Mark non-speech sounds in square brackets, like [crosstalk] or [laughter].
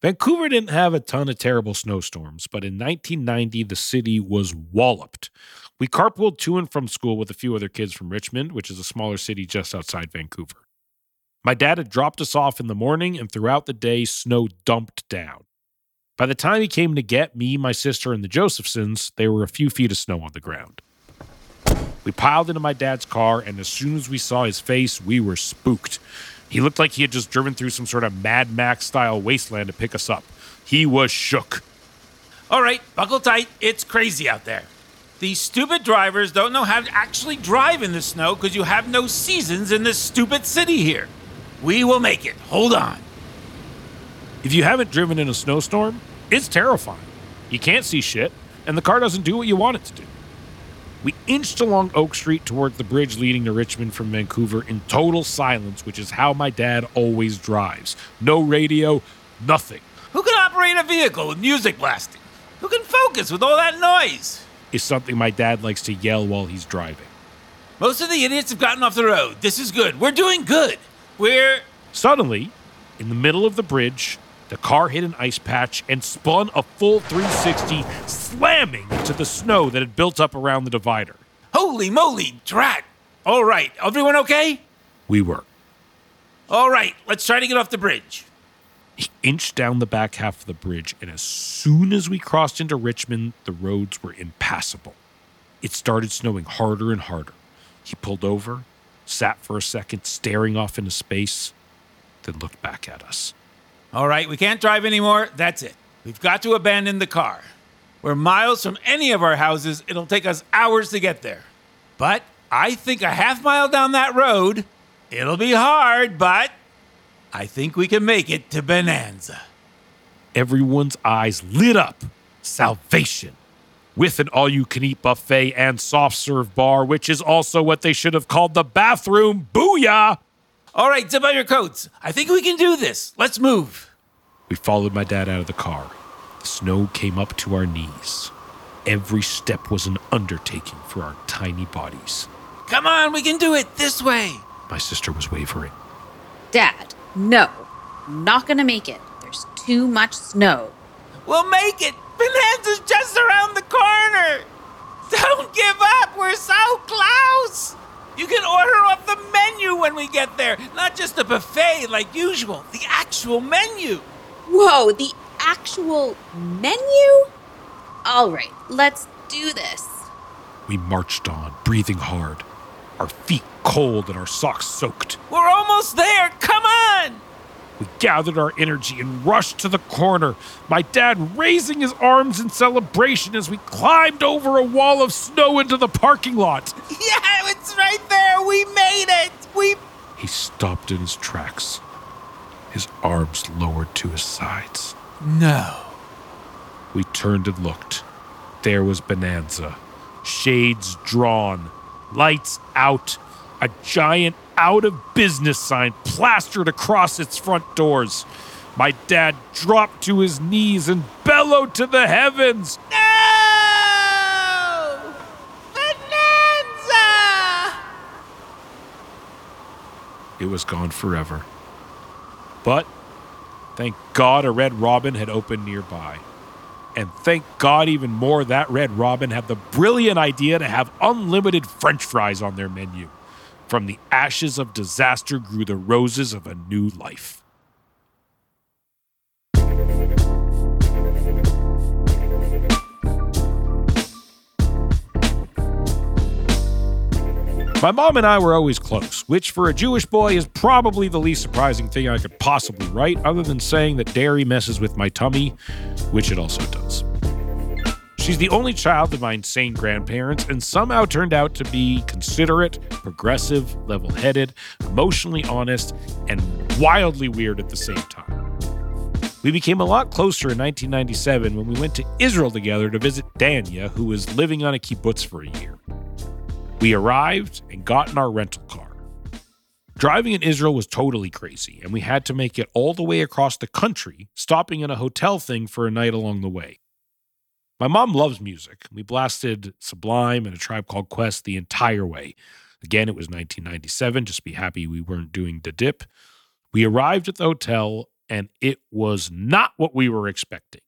Vancouver didn't have a ton of terrible snowstorms, but in 1990, the city was walloped. We carpooled to and from school with a few other kids from Richmond, which is a smaller city just outside Vancouver. My dad had dropped us off in the morning, and throughout the day, snow dumped down. By the time he came to get me, my sister, and the Josephsons, there were a few feet of snow on the ground. We piled into my dad's car, and as soon as we saw his face, we were spooked. He looked like he had just driven through some sort of Mad Max style wasteland to pick us up. He was shook. All right, buckle tight. It's crazy out there. These stupid drivers don't know how to actually drive in the snow because you have no seasons in this stupid city here. We will make it. Hold on. If you haven't driven in a snowstorm, it's terrifying. You can't see shit, and the car doesn't do what you want it to do. We inched along Oak Street toward the bridge leading to Richmond from Vancouver in total silence, which is how my dad always drives. No radio, nothing. Who can operate a vehicle with music blasting? Who can focus with all that noise? Is something my dad likes to yell while he's driving. Most of the idiots have gotten off the road. This is good. We're doing good. We're. Suddenly, in the middle of the bridge, the car hit an ice patch and spun a full 360, slamming into the snow that had built up around the divider. Holy moly, drat! All right, everyone okay? We were. All right, let's try to get off the bridge. He inched down the back half of the bridge, and as soon as we crossed into Richmond, the roads were impassable. It started snowing harder and harder. He pulled over, sat for a second, staring off into space, then looked back at us. All right, we can't drive anymore. That's it. We've got to abandon the car. We're miles from any of our houses. It'll take us hours to get there. But I think a half mile down that road, it'll be hard, but I think we can make it to Bonanza. Everyone's eyes lit up. Salvation. With an all you can eat buffet and soft serve bar, which is also what they should have called the bathroom. Booyah! All right, zip on your coats. I think we can do this. Let's move. We followed my dad out of the car. The snow came up to our knees. Every step was an undertaking for our tiny bodies. Come on, we can do it this way. My sister was wavering. Dad, no. Not gonna make it. There's too much snow. We'll make it. Bonanza's just around the corner. Don't give up. We're so close. You can order off the menu when we get there, not just a buffet like usual, the actual menu. Whoa, the actual menu? All right, let's do this. We marched on, breathing hard, our feet cold and our socks soaked. We're almost there. Come on. We gathered our energy and rushed to the corner, my dad raising his arms in celebration as we climbed over a wall of snow into the parking lot. [laughs] Yeah, it's right there. We made it. We. He stopped in his tracks, his arms lowered to his sides. No. We turned and looked. There was Bonanza, shades drawn, lights out, a giant out of business sign plastered across its front doors. My dad dropped to his knees and bellowed to the heavens. No! Bonanza! It was gone forever. But thank God a Red Robin had opened nearby. And thank God even more that Red Robin had the brilliant idea to have unlimited french fries on their menu. From the ashes of disaster grew the roses of a new life. My mom and I were always close, which for a Jewish boy is probably the least surprising thing I could possibly write, other than saying that dairy messes with my tummy, which it also does. She's the only child of my insane grandparents and somehow turned out to be considerate, progressive, level headed, emotionally honest, and wildly weird at the same time. We became a lot closer in 1997 when we went to Israel together to visit Danya, who was living on a kibbutz for a year. We arrived and got in our rental car. Driving in Israel was totally crazy, and we had to make it all the way across the country, stopping in a hotel thing for a night along the way. My mom loves music. We blasted Sublime and a tribe called Quest the entire way. Again, it was 1997. Just be happy we weren't doing the dip. We arrived at the hotel and it was not what we were expecting.